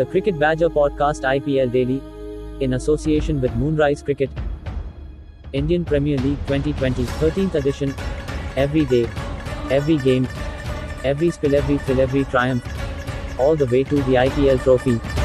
The Cricket Badger Podcast IPL Daily, in association with Moonrise Cricket, Indian Premier League 2020 13th edition. Every day, every game, every spill, every fill, every triumph, all the way to the IPL trophy.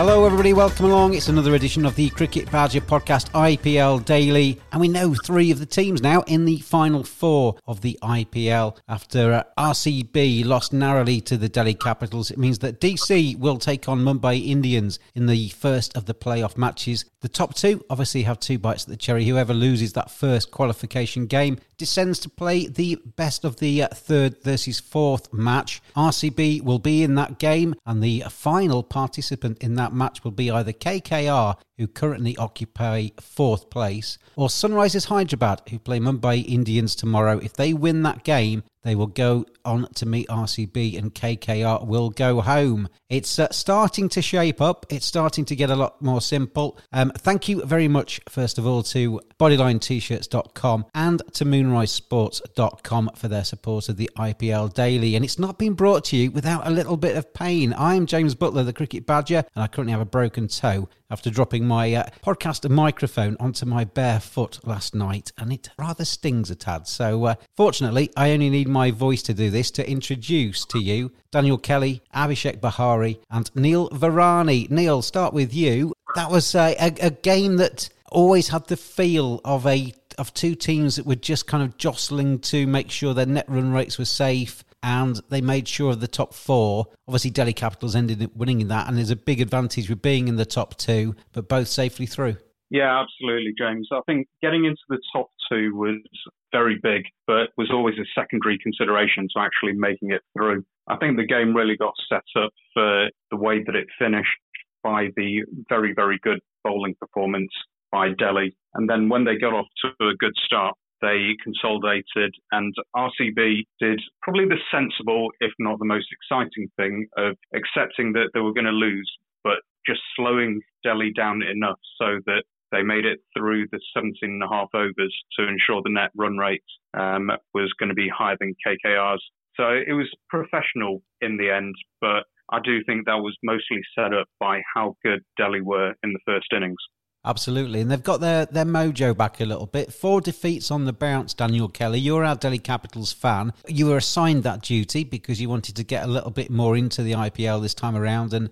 Hello, everybody. Welcome along. It's another edition of the Cricket Badger Podcast IPL Daily. And we know three of the teams now in the final four of the IPL. After uh, RCB lost narrowly to the Delhi Capitals, it means that DC will take on Mumbai Indians in the first of the playoff matches. The top two obviously have two bites at the cherry. Whoever loses that first qualification game descends to play the best of the uh, third versus fourth match. RCB will be in that game, and the final participant in that match will be either KKR, who currently occupy fourth place, or Sunrisers Hyderabad, who play Mumbai Indians tomorrow. If they win that game, they will go on to meet RCB and KKR will go home. It's uh, starting to shape up. It's starting to get a lot more simple. Um, thank you very much, first of all, to BodylineT-shirts.com and to MoonRiseSports.com for their support of the IPL Daily. And it's not been brought to you without a little bit of pain. I'm James Butler, the Cricket Badger, and I currently have a broken toe after dropping my uh, podcast microphone onto my bare foot last night, and it rather stings a tad. So, uh, fortunately, I only need my voice to do this to introduce to you Daniel Kelly, Abhishek Bahari, and Neil Varani. Neil, start with you. That was uh, a, a game that always had the feel of a of two teams that were just kind of jostling to make sure their net run rates were safe and they made sure of the top four. Obviously, Delhi Capitals ended up winning in that, and there's a big advantage with being in the top two, but both safely through. Yeah, absolutely, James. I think getting into the top two was very big, but was always a secondary consideration to actually making it through. I think the game really got set up for the way that it finished by the very, very good bowling performance by Delhi. And then when they got off to a good start, they consolidated, and RCB did probably the sensible, if not the most exciting thing, of accepting that they were going to lose, but just slowing Delhi down enough so that they made it through the 17 and a half overs to ensure the net run rate um, was going to be higher than KKR's. So it was professional in the end, but I do think that was mostly set up by how good Delhi were in the first innings. Absolutely. And they've got their, their mojo back a little bit. Four defeats on the bounce, Daniel Kelly. You're our Delhi Capitals fan. You were assigned that duty because you wanted to get a little bit more into the IPL this time around and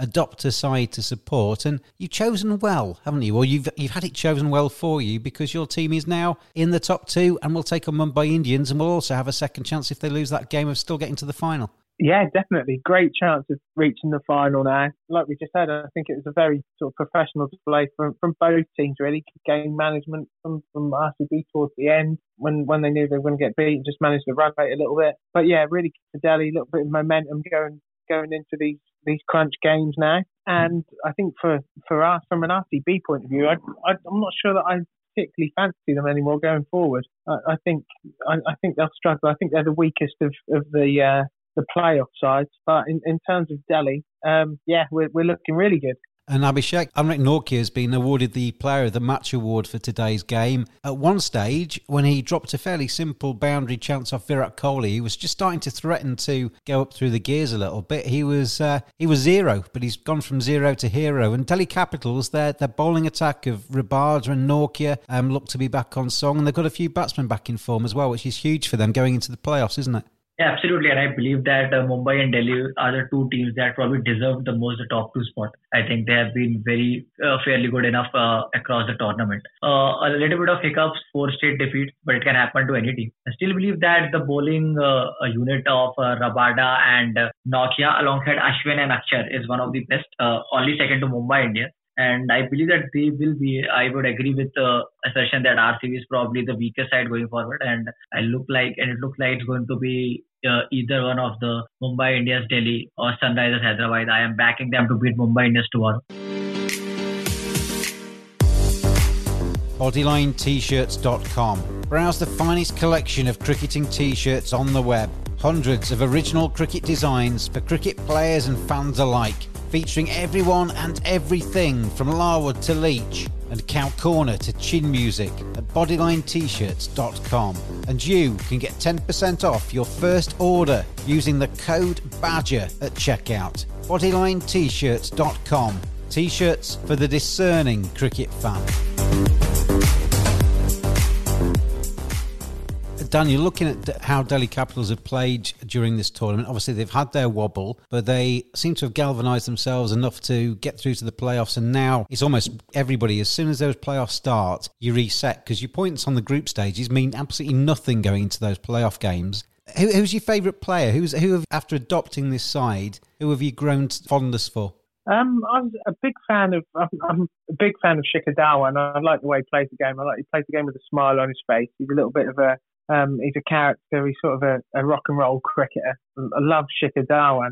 adopt a side to support. And you've chosen well, haven't you? Or you've, you've had it chosen well for you because your team is now in the top two and will take on Mumbai Indians and will also have a second chance if they lose that game of still getting to the final. Yeah, definitely. Great chance of reaching the final now. Like we just said, I think it was a very sort of professional display from, from both teams, really. Game management from, from RCB towards the end when, when they knew they were going to get beat, just managed to run rate a little bit. But yeah, really Delhi, a little bit of momentum going going into these these crunch games now. And I think for for us, from an RCB point of view, I, I, am not sure that I particularly fancy them anymore going forward. I, I think I, I, think they'll struggle. I think they're the weakest of of the uh, the playoff sides. But in, in terms of Delhi, um, yeah, we're we're looking really good. And Abhishek, Anrich Nortje has been awarded the Player of the Match award for today's game. At one stage, when he dropped a fairly simple boundary chance off Virat Kohli, he was just starting to threaten to go up through the gears a little bit. He was uh, he was zero, but he's gone from zero to hero. And Delhi Capitals, their their bowling attack of Rabada and Nortje um, look to be back on song, and they've got a few batsmen back in form as well, which is huge for them going into the playoffs, isn't it? Yeah, absolutely. And I believe that uh, Mumbai and Delhi are the two teams that probably deserve the most the top two spot. I think they have been very uh, fairly good enough uh, across the tournament. Uh, a little bit of hiccups, four straight defeats, but it can happen to any team. I still believe that the bowling uh, unit of uh, Rabada and uh, Nortje alongside Ashwin and Akshar is one of the best, only second to Mumbai Indians and I believe that they will be. I would agree with the assertion that RCB is probably the weaker side going forward, and I look like and it looks like it's going to be uh, either one of the Mumbai Indians, Delhi, or Sunrisers Hyderabad. I am backing them to beat Mumbai Indians tomorrow. BodylineT-shirts.com. Browse the finest collection of cricketing t-shirts on the web. Hundreds of original cricket designs for cricket players and fans alike featuring everyone and everything from Larwood to Leach and Cow Corner to chin music at bodylinet-shirts.com. And you can get 10% off your first order using the code BADGER at checkout. bodylinet-shirts.com. T-shirts for the discerning cricket fan. Daniel, looking at how Delhi Capitals have played during this tournament, obviously they've had their wobble, but they seem to have galvanised themselves enough to get through to the playoffs. And now it's almost everybody. As soon as those playoffs start, you reset because your points on the group stages mean absolutely nothing going into those playoff games. Who, who's your favourite player? Who's who? Have, after adopting this side, who have you grown fondness for? Um, I'm a big fan of I'm, I'm a big fan of Shikhar Dhawan, and I like the way he plays the game. I like he plays the game with a smile on his face. He's a little bit of a um, he's a character. He's sort of a, a rock and roll cricketer. I love Shikhar Dhawan.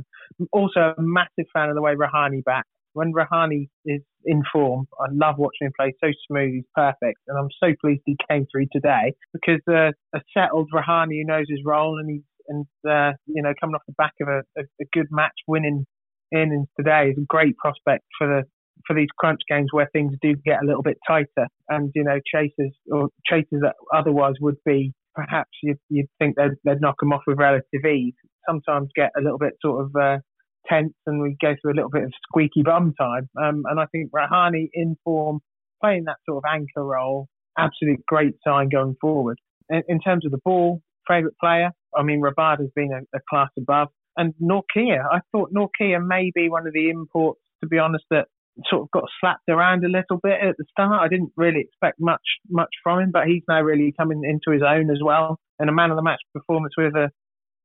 also a massive fan of the way Rahane bats. When Rahane is in form, I love watching him play. So smooth, he's perfect, and I'm so pleased he came through today because uh, a settled Rahane who knows his role and he's and uh, you know coming off the back of a, a, a good match winning innings today is a great prospect for the for these crunch games where things do get a little bit tighter and you know chasers or chasers that otherwise would be perhaps you'd, you'd think they'd, they'd knock them off with relative ease. Sometimes get a little bit sort of uh, tense and we go through a little bit of squeaky bum time. Um, and I think Rahane in form, playing that sort of anchor role, absolute great sign going forward. In, in terms of the ball, favourite player, I mean, Rabada has been a, a class above. And Nortje, I thought Nortje may be one of the imports, to be honest, that sort of got slapped around a little bit at the start. I didn't really expect much much from him, but he's now really coming into his own as well. And a man of the match performance with a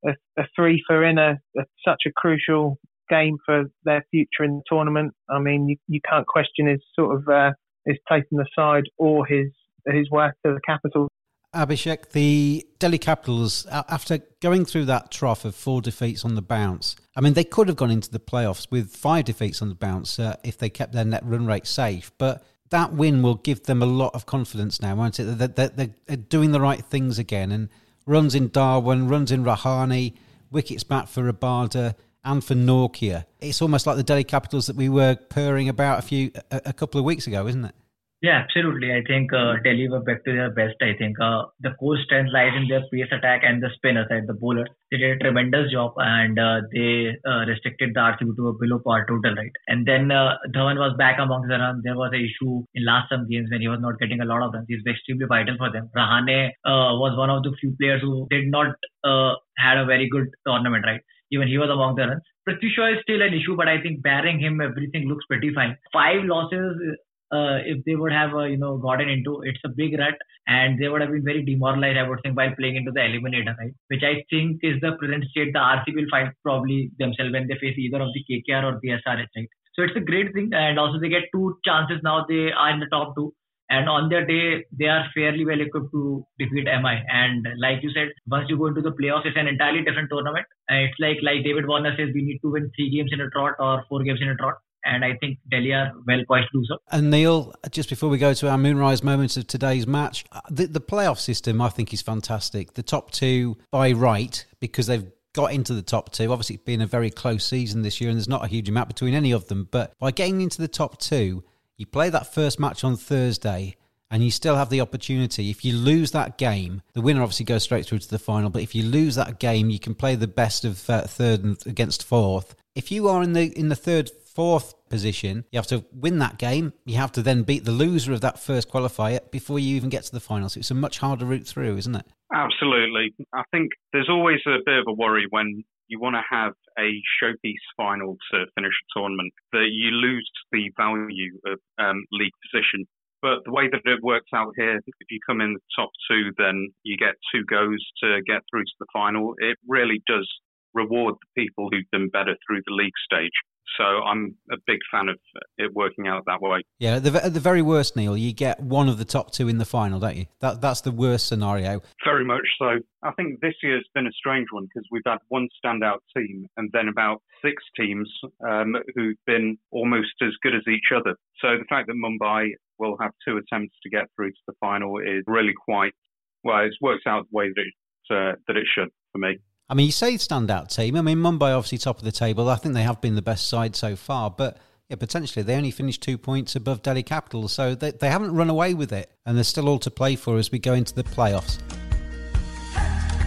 a, a three for in a, a, such a crucial game for their future in the tournament. I mean, you, you can't question his sort of uh, his place in the side or his his work to the capital. Abhishek, the Delhi Capitals, after going through that trough of four defeats on the bounce, I mean, they could have gone into the playoffs with five defeats on the bounce uh, if they kept their net run rate safe. But that win will give them a lot of confidence now, won't it? That they're, they're, doing the right things again. And runs in Dhawan, runs in Rahane, wickets back for Rabada and for Nortje. It's almost like the Delhi Capitals that we were purring about a few a, a couple of weeks ago, isn't it? Yeah, absolutely. I think uh, Delhi were back to their best. I think uh, the core strength lies in their pace attack and the spinners side, the bowlers. They did a tremendous job and uh, they uh, restricted the RCB to a below par total, right? And then uh, Dhawan was back amongst the runs. There was an issue in last some games when he was not getting a lot of runs. He's extremely vital for them. Rahane uh, was one of the few players who did not uh, had a very good tournament, right? Even he was among the runs. Prithvi Shaw is still an issue, but I think barring him, everything looks pretty fine. Five losses uh, if they would have uh, you know gotten into it's a big rut and they would have been very demoralized I would think while playing into the eliminator right which I think is the present state the RCB will find probably themselves when they face either of the KKR or the SRH right so it's a great thing and also they get two chances now they are in the top two And on their day, they are fairly well equipped to defeat MI. And like you said, once you go into the playoffs, it's an entirely different tournament. it's like like David Warner says, we need to win three games in a trot or four games in a trot and I think Delhi are well poised to do so. And Neil, just before we go to our moonrise moments of today's match, uh, the, the playoff system I think is fantastic. The top two by right because they've got into the top two. Obviously, it's been a very close season this year, and there's not a huge amount between any of them. But by getting into the top two, you play that first match on Thursday, and you still have the opportunity. If you lose that game, the winner obviously goes straight through to the final. But if you lose that game, you can play the best of uh, third against fourth. If you are in the in the third fourth position. You have to win that game. You have to then beat the loser of that first qualifier before you even get to the final. So it's a much harder route through, isn't it? Absolutely. I think there's always a bit of a worry when you want to have a showpiece final to finish a tournament that you lose the value of um, league position. But the way that it works out here, if you come in the top two, then you get two goes to get through to the final. It really does reward the people who've done better through the league stage. So I'm a big fan of it working out that way. Yeah, at the, at the very worst, Neil, you get one of the top two in the final, don't you? That that's the worst scenario. Very much so. I think this year's been a strange one because we've had one standout team and then about six teams um, who've been almost as good as each other. So the fact that Mumbai will have two attempts to get through to the final is really quite well. It's worked out the way that it, uh, that it should for me. I mean, you say standout team. I mean, Mumbai obviously top of the table. I think they have been the best side so far, but yeah, potentially they only finished two points above Delhi Capitals, so they, they haven't run away with it, and there's still all to play for as we go into the playoffs.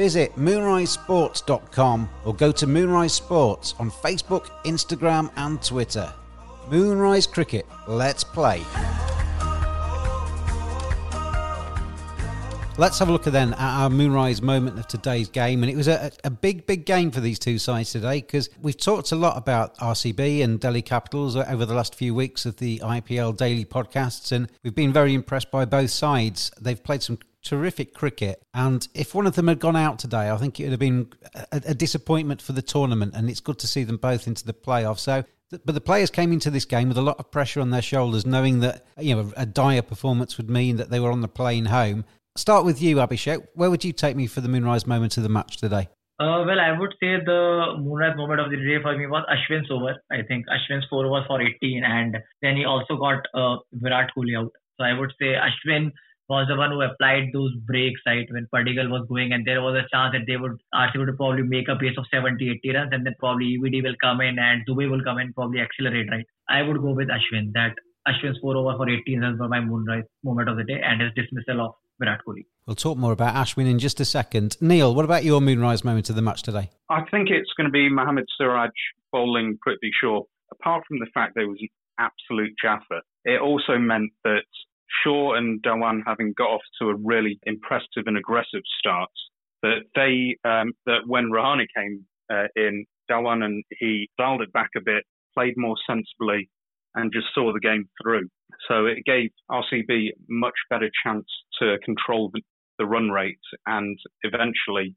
Visit moonrisesports.com or go to Moonrise Sports on Facebook, Instagram, and Twitter. Moonrise Cricket, let's play. Let's have a look then at our Moonrise moment of today's game. And it was a, a big, big game for these two sides today because we've talked a lot about RCB and Delhi Capitals over the last few weeks of the IPL daily podcasts. And we've been very impressed by both sides. They've played some terrific cricket. And if one of them had gone out today, I think it would have been a, a disappointment for the tournament. And it's good to see them both into the playoffs. So but the players came into this game with a lot of pressure on their shoulders, knowing that you know a dire performance would mean that they were on the plane home. Start with you, Abhishek. Where would you take me for the moonrise moment of the match today? Uh, well, I would say the moonrise moment of the day for me was Ashwin's over. I think Ashwin's four was for 18, and then he also got uh, Virat Kohli out. So I would say Ashwin was the one who applied those brakes, right when Padikkal was going, and there was a chance that they would RCB would probably make a pace of 70, 80 runs, and then probably ABD will come in and Dubey will come in, probably accelerate right. I would go with Ashwin. That Ashwin's four over for 18 runs were my moonrise moment of the day, and his dismissal of Virat Kohli. We'll talk more about Ashwin in just a second. Neil, what about your moonrise moment of the match today? I think it's going to be Mohammad Siraj bowling Prithvi Shaw. Apart from the fact there was an absolute jaffa, it also meant that Shaw and Dhawan having got off to a really impressive and aggressive start, that they um, that when Rahane came uh, in, Dhawan and he dialed it back a bit, played more sensibly, and just saw the game through. So it gave RCB much better chance to control the, the run rate and eventually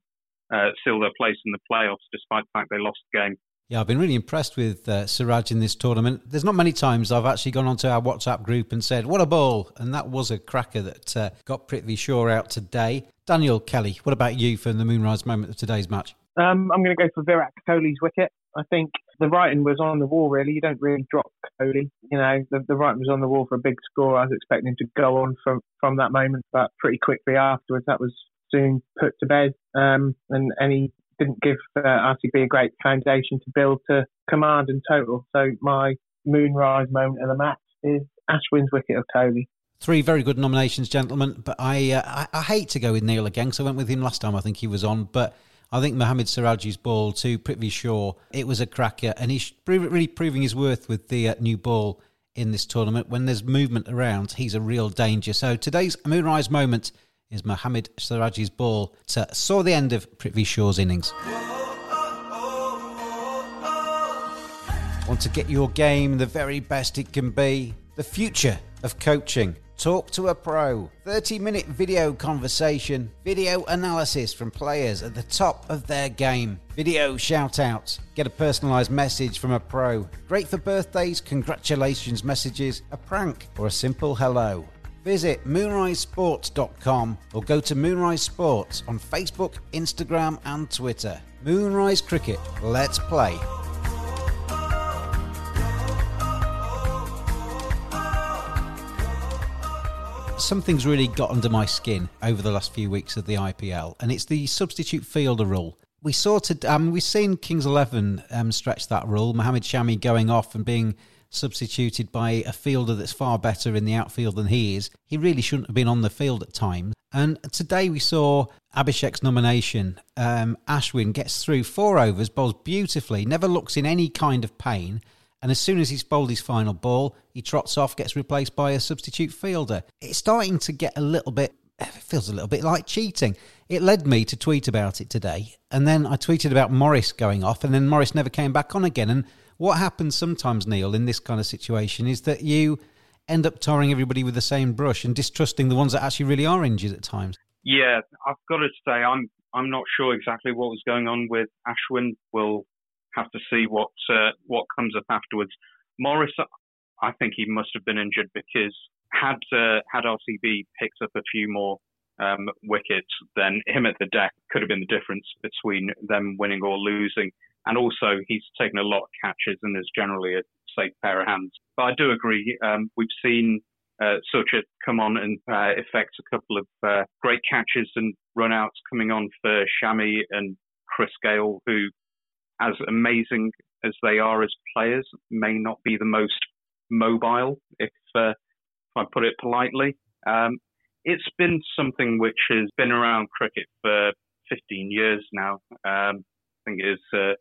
uh, seal their place in the playoffs, despite the fact they lost the game. Yeah, I've been really impressed with uh, Siraj in this tournament. There's not many times I've actually gone onto our WhatsApp group and said, "What a ball!" and that was a cracker that uh, got Prithvi Shaw out today. Daniel Kelly, what about you for the moonrise moment of today's match? Um, I'm going to go for Virat Kohli's wicket. I think the writing was on the wall. Really, you don't really drop Kohli. You know, the, the writing was on the wall for a big score. I was expecting to go on from from that moment, but pretty quickly afterwards, that was soon put to bed. Um, and any didn't give uh, RCB a great foundation to build to command and total. So my moonrise moment of the match is Ashwin's wicket of Kohli. Three very good nominations, gentlemen. But I, uh, I, I hate to go with Neil again because I went with him last time. I think he was on, but. I think Mohammad Siraj's ball to Prithvi Shaw, it was a cracker, and he's really proving his worth with the uh, new ball in this tournament. When there's movement around, he's a real danger. So today's Moonrise moment is Mohamed Siraj's ball to saw the end of Prithvi Shaw's innings. Want to get your game the very best it can be? The future of coaching. Talk to a pro. 30 minute video conversation, video analysis from players at the top of their game, video shout outs, get a personalised message from a pro. Great for birthdays, congratulations messages, a prank, or a simple hello. Visit moonrisesports.com or go to Moonrise Sports on Facebook, Instagram, and Twitter. Moonrise Cricket, let's play. Something's really got under my skin over the last few weeks of the IPL, and it's the substitute fielder rule. We saw to, um, we've seen Kings Eleven um, stretch that rule. Mohamed Shami going off and being substituted by a fielder that's far better in the outfield than he is. He really shouldn't have been on the field at times. And today we saw Abhishek's nomination. Um, Ashwin gets through four overs, bowls beautifully, never looks in any kind of pain. And as soon as he's bowled his final ball, he trots off, gets replaced by a substitute fielder. It's starting to get a little bit, it feels a little bit like cheating. It led me to tweet about it today. And then I tweeted about Morris going off, and then Morris never came back on again. And what happens sometimes, Neil, in this kind of situation is that you end up tarring everybody with the same brush and distrusting the ones that actually really are injured at times. Yeah, I've got to say, I'm I'm not sure exactly what was going on with Ashwin. We'll have to see what uh, what comes up afterwards. Morris, I think he must have been injured because had uh, had RCB picked up a few more um, wickets, then him at the deck could have been the difference between them winning or losing. And also, he's taken a lot of catches and is generally a safe pair of hands. But I do agree. Um, we've seen uh, Suchith come on and uh, effect a couple of uh, great catches and runouts coming on for Shami and Chris Gayle, who as amazing as they are as players, may not be the most mobile, if, uh, if I put it politely. Um, it's been something which has been around cricket for 15 years now. Um, I think it is, uh,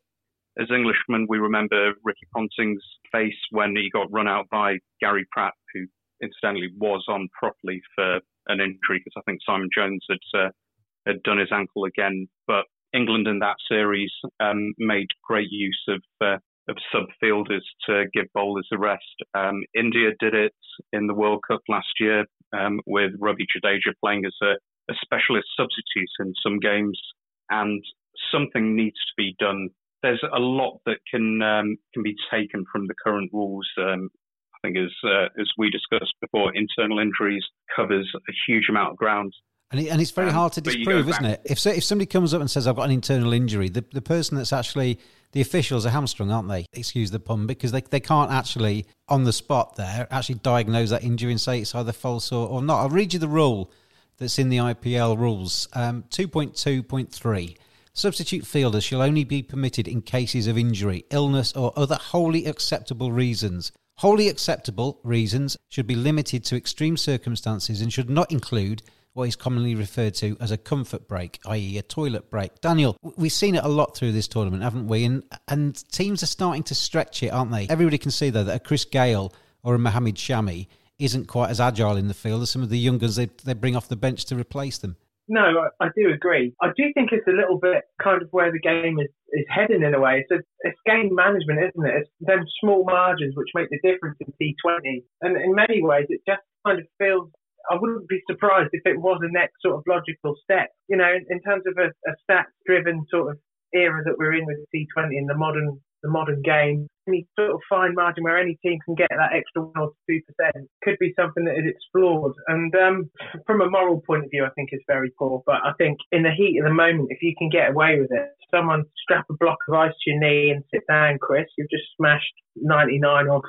as Englishmen, we remember Ricky Ponting's face when he got run out by Gary Pratt, who incidentally was on properly for an injury because I think Simon Jones had uh, had done his ankle again. But England in that series um, made great use of uh, of sub fielders to give bowlers a rest. Um, India did it in the World Cup last year um, with Ravi Jadeja playing as a, a, specialist substitute in some games, and something needs to be done. There's a lot that can um, can be taken from the current rules. Um, I think, as uh, as we discussed before, internal injuries covers a huge amount of ground. And, it, and it's very um, hard to disprove, isn't it? If if somebody comes up and says I've got an internal injury, the, the person that's actually the officials are hamstrung, aren't they? Excuse the pun, because they, they can't actually on the spot there actually diagnose that injury and say it's either false or, or not. I'll read you the rule that's in the IPL rules. Um, 2.2.3. Substitute fielders shall only be permitted in cases of injury, illness, or other wholly acceptable reasons. Wholly acceptable reasons should be limited to extreme circumstances and should not include what is commonly referred to as a comfort break, i.e., a toilet break. Daniel, we've seen it a lot through this tournament, haven't we? And and teams are starting to stretch it, aren't they? Everybody can see though that a Chris Gayle or a Mohamed Shami isn't quite as agile in the field as some of the young they, they bring off the bench to replace them. No, I, I, do agree. I do think it's a little bit kind of where the game is, is heading in a way. It's, a, it's game management, isn't it? It's them small margins which make the difference in T20. And in many ways, it just kind of feels I wouldn't be surprised if it was a next sort of logical step. You know, in, in terms of a, a stats-driven sort of era that we're in with T20 in the modern the modern game, any sort of fine margin where any team can get that extra one or two percent could be something that is explored. And um, from a moral point of view, I think it's very poor. But I think in the heat of the moment, if you can get away with it, someone strap a block of ice to your knee and sit down, Chris, you've just smashed 99 of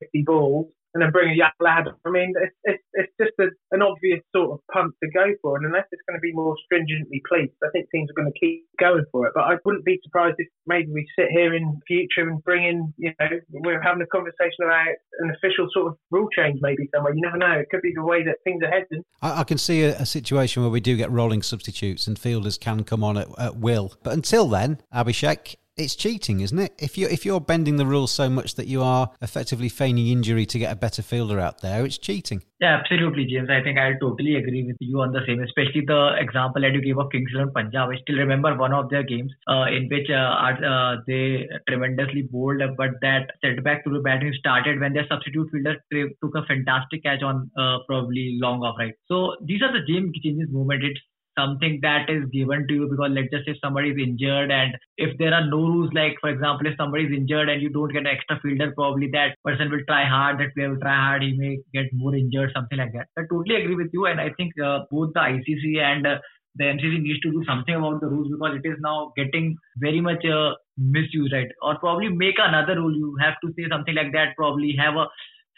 50 balls and then bring a young lad. I mean, it's, it's, it's just a, an obvious sort of punt to go for. And unless it's going to be more stringently policed, I think teams are going to keep going for it. But I wouldn't be surprised if maybe we sit here in future and bring in, you know, we're having a conversation about an official sort of rule change maybe somewhere. You never know. It could be the way that things are heading. I, I can see a, a, situation where we do get rolling substitutes and fielders can come on at, at will. But until then, Abhishek, it's cheating, isn't it? If you're if you're bending the rules so much that you are effectively feigning injury to get a better fielder out there, it's cheating. Yeah, absolutely, James. I think I totally agree with you on the same, especially the example that you gave of Kings Eleven Punjab. I still remember one of their games uh, in which uh, uh, they tremendously bowled, but that setback to the batting started when their substitute fielder took a fantastic catch on uh, probably long off right. So these are the game changes moment. It's something that is given to you because let's just say somebody is injured and if there are no rules like for example if somebody is injured and you don't get an extra fielder probably that person will try hard that player will try hard he may get more injured something like that i totally agree with you and i think uh, both the icc and uh, the MCC needs to do something about the rules because it is now getting very much uh, misused, right? Or probably make another rule. You have to say something like that. Probably have a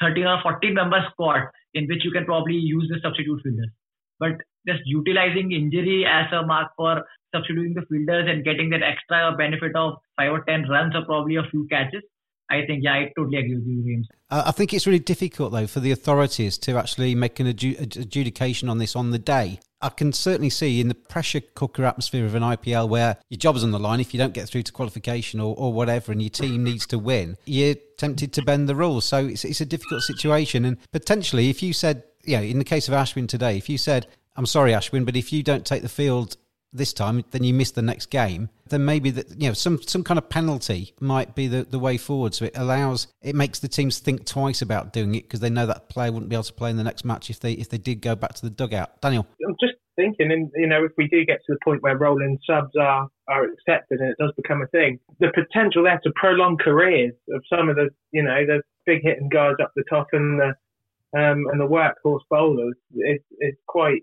13 or 14 member squad in which you can probably use the substitute fielders. But just utilizing injury as a mark for substituting the fielders and getting that extra benefit of five or ten runs or probably a few catches. I think, yeah, I totally agree with you, James. Uh, I think it's really difficult, though, for the authorities to actually make an adjudication on this on the day. I can certainly see in the pressure cooker atmosphere of an IPL where your job is on the line if you don't get through to qualification or, or whatever and your team needs to win, you're tempted to bend the rules. So it's, it's a difficult situation. And potentially, if you said, you know, in the case of Ashwin today, if you said, I'm sorry, Ashwin, but if you don't take the field this time, then you miss the next game. Then maybe that you know some some kind of penalty might be the, the way forward. So it allows it makes the teams think twice about doing it because they know that player wouldn't be able to play in the next match if they if they did go back to the dugout. Daniel, I'm just thinking, and you know, if we do get to the point where rolling subs are are accepted and it does become a thing, the potential there to prolong careers of some of the you know the big hitting guys up the top and the um, and the workhorse bowlers is is quite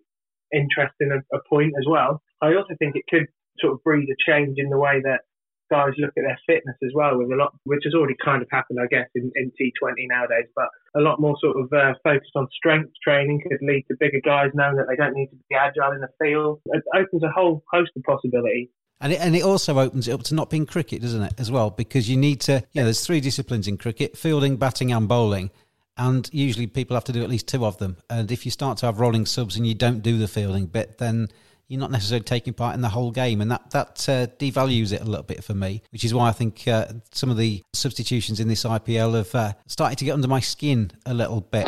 interesting a, a point as well. I also think it could sort of breed a change in the way that guys look at their fitness as well, with a lot, which has already kind of happened, I guess, in, in T20 nowadays. But a lot more sort of uh, on strength training could lead to bigger guys knowing that they don't need to be agile in the field. It opens a whole host of possibilities. And it, and it also opens it up to not being cricket, doesn't it, as well? Because you need to, you know, there's three disciplines in cricket fielding, batting, and bowling and usually people have to do at least two of them. And if you start to have rolling subs and you don't do the fielding bit, then you're not necessarily taking part in the whole game, and that that uh, devalues it a little bit for me. Which is why I think uh, some of the substitutions in this IPL have uh, started to get under my skin a little bit.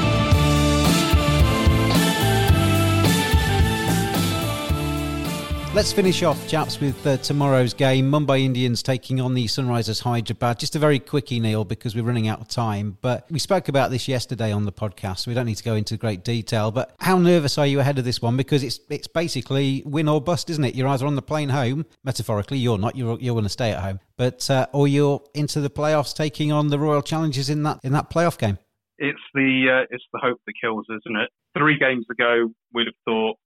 Let's finish off, chaps, with uh, tomorrow's game. Mumbai Indians taking on the Sunrisers Hyderabad. Just a very quickie, Neil, because we're running out of time. But we spoke about this yesterday on the podcast, so we don't need to go into great detail. But how nervous are you ahead of this one? Because it's it's basically win or bust, isn't it? You're either on the plane home, metaphorically, you're not. You're you're going to stay at home, but uh, or you're into the playoffs, taking on the Royal Challengers in that in that playoff game. It's the uh, it's the hope that kills, isn't it? Three games ago, we'd have thought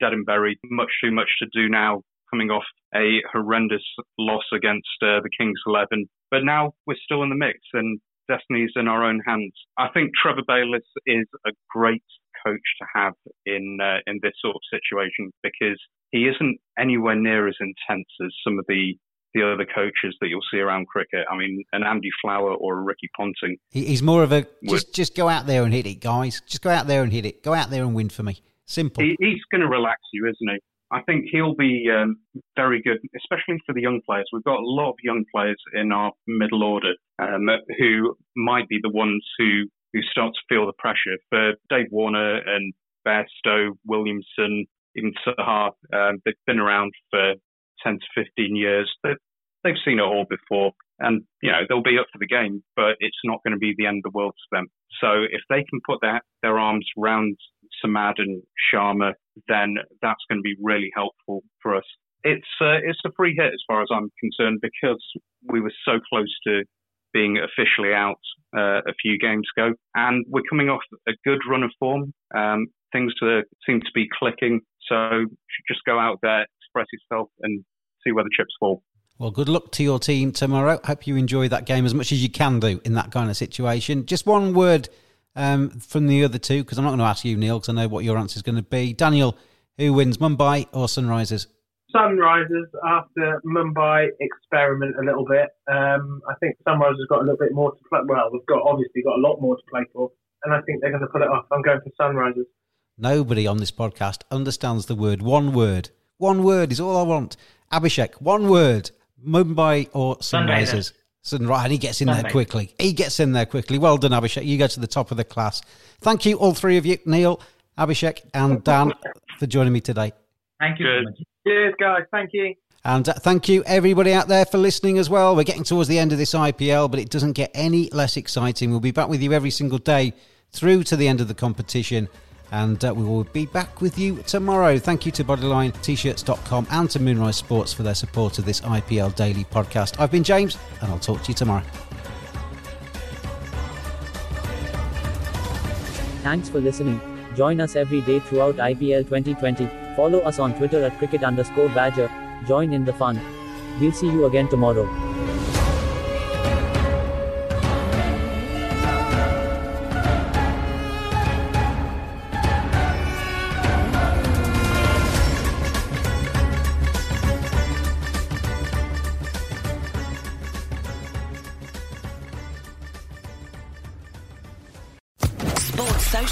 dead and buried. Much too much to do now, coming off a horrendous loss against uh, the Kings 11. But now we're still in the mix and destiny's in our own hands. I think Trevor Bayliss is a great coach to have in uh, in this sort of situation because he isn't anywhere near as intense as some of the the other coaches that you'll see around cricket. I mean, an Andy Flower or a Ricky Ponting. He's more of a just just go out there and hit it, guys. Just go out there and hit it. Go out there and win for me. Simple. He, he's going to relax you, isn't he? I think he'll be um, very good, especially for the young players. We've got a lot of young players in our middle order um, who might be the ones who, who start to feel the pressure. For Dave Warner and Bairstow, Williamson, even Saha, um, they've been around for 10 to 15 years. They've, they've seen it all before. And, you know, they'll be up for the game, but it's not going to be the end of the world for them. So if they can put their, their arms around Samad and Sharma, then that's going to be really helpful for us. It's uh, it's a free hit as far as I'm concerned because we were so close to being officially out uh, a few games ago, and we're coming off a good run of form. Um, things to, seem to be clicking, so just go out there, express yourself, and see where the chips fall. Well, good luck to your team tomorrow. Hope you enjoy that game as much as you can do in that kind of situation. Just one word um, from the other two, because I'm not going to ask you, Neil, because I know what your answer is going to be. Daniel, who wins, Mumbai or Sunrisers? Sunrisers after Mumbai experiment a little bit. Um, I think Sunrisers got a little bit more to play. Well, they've got obviously got a lot more to play for, and I think they're going to pull it off. I'm going for Sunrisers. Nobody on this podcast understands the word. One word. One word is all I want. Abhishek, one word. Mumbai or Sunrisers? Sunrise, and he gets in there quickly. He gets in there quickly. Well done, Abhishek. You go to the top of the class. Thank you, all three of you, Neil, Abhishek, and Dan, for joining me today. Thank you so. Cheers, guys. Thank you. And uh, thank you, everybody out there, for listening as well. We're getting towards the end of this IPL, but it doesn't get any less exciting. We'll be back with you every single day through to the end of the competition. And uh, we will be back with you tomorrow. Thank you to Bodyline T-shirts.com and to Moonrise Sports for their support of this IPL Daily podcast. I've been James, and I'll talk to you tomorrow. Thanks for listening. Join us every day throughout IPL 2020. Follow us on Twitter at cricket underscore badger. Join in the fun. We'll see you again tomorrow.